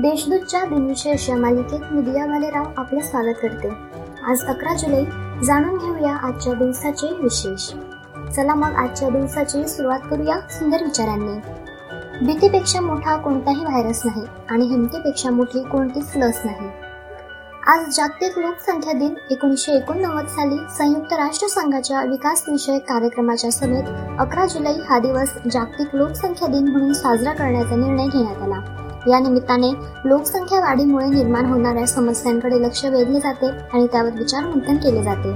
देशदूतच्या दिनविशेष या मालिकेत मी दिया भालेराव आपलं स्वागत करते. आज अकरा जुलै जाणून घेऊया आजच्या दिवसाचे विशेष. चला मग आजच्या दिवसाची सुरुवात करूया सुंदर विचारांनी. भीतीपेक्षा मोठा कोणताही व्हायरस नाही आणि हिमतीपेक्षा मोठी कोणतीच लस नाही. आज जागतिक लोकसंख्या दिन एकोणीसशे एकोणनव्वद साली संयुक्त राष्ट्रसंघाच्या विकास विषयक कार्यक्रमाच्या सभेत अकरा जुलै हा दिवस जागतिक लोकसंख्या दिन म्हणून साजरा करण्याचा निर्णय घेण्यात आला. या निमित्ताने लोकसंख्या वाढीमुळे निर्माण होणाऱ्या समस्यांकडे लक्ष वेधले जाते आणि त्यावर विचारमंथन केले जाते.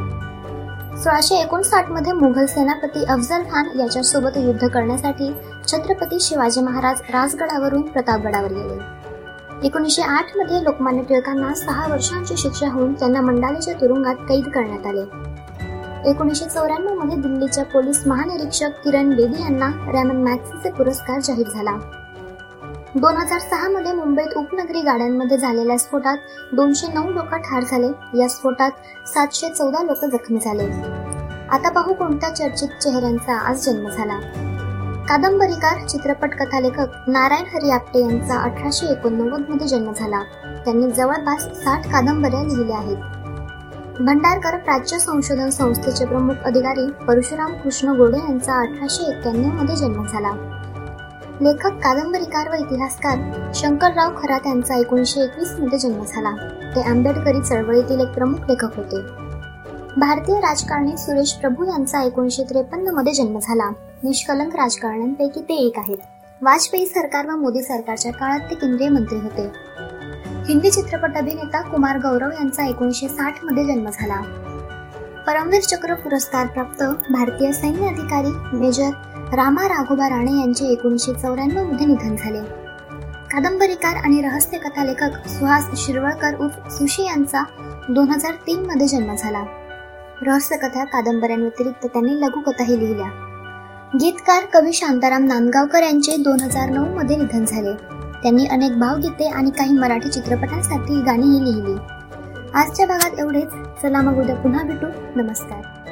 सोळाशे एकोणसाठमध्ये मुघल सेनापती अफजल खान याच्यासोबत युद्ध करण्यासाठी छत्रपती शिवाजी महाराज राजगडावरून प्रतापगडावर गेले. एकोणीसशे आठमध्ये लोकमान्य टिळकांना सहा वर्षांची शिक्षा होऊन त्यांना मंडालेच्या तुरुंगात कैद करण्यात आले. एकोणीसशे चौऱ्याण्णवमध्ये दिल्लीच्या पोलीस महानिरीक्षक किरण बेदी यांना रॅमन मॅक्सीचे पुरस्कार जाहीर झाला. दोन हजार सहा मध्ये मुंबईत उपनगरी गाड्यांमध्ये झालेल्या स्फोटात दोनशे नऊ लोक ठार झाले. या स्फोटात सातशे चौदा लोक जखमी झाले. आता पाहू कोणत्या चर्चित चेहऱ्यांचा आज जन्म झाला. कादंबरीकार चित्रपट कथालेखक नारायण हरी आपटे यांचा अठराशे एकोणनव्वदमध्ये जन्म झाला. त्यांनी जवळपास साठ कादंबऱ्या लिहिल्या आहेत. भंडारकर प्राच्य संशोधन संस्थेचे प्रमुख अधिकारी परशुराम कृष्ण गोडे यांचा अठराशे एक्क्याण्णवमध्ये जन्म झाला. लेखक कादंबरीकार व इतिहासकार शंकरराव खरात यांचा एकोणीसशे एकवीसमध्ये जन्म झाला. ते आंबेडकरी चळवळीतील एक प्रमुख लेखक होते. भारतीय राजकारणी सुरेश प्रभू यांचा एकोणीसशे त्रेपन्नमध्ये जन्म झाला. निष्कलंक राजकारण्यांपैकी ते एक आहेत. वाजपेयी सरकार व मोदी सरकारच्या काळात ते केंद्रीय मंत्री होते. हिंदी चित्रपट अभिनेता कुमार गौरव यांचा एकोणीसशे साठमध्ये जन्म झाला. परमवीर चक्र पुरस्कार प्राप्त भारतीय सैन्य अधिकारी मेजर रामा राघोबा राणे यांचे एकोणीसशे चौऱ्याण्णवमध्ये निधन झाले. कादंबरीकार आणि रहस्य कथा लेखक सुहास शिरवळकर उर्फ सुशी यांचा दोन हजार तीन मध्ये जन्म झाला. रहस्यकथा कादंबऱ्यांव्यतिरिक्त त्यांनी लघुकथाही लिहिल्या. गीतकार कवी शांताराम नांदगावकर यांचे दोन हजार नऊ मध्ये निधन झाले. त्यांनी अनेक भावगीते आणि काही मराठी चित्रपटांसाठी गाणीही लिहिली. आजच्या भागात एवढेच. चला मग उद्या पुन्हा भेटू. नमस्कार.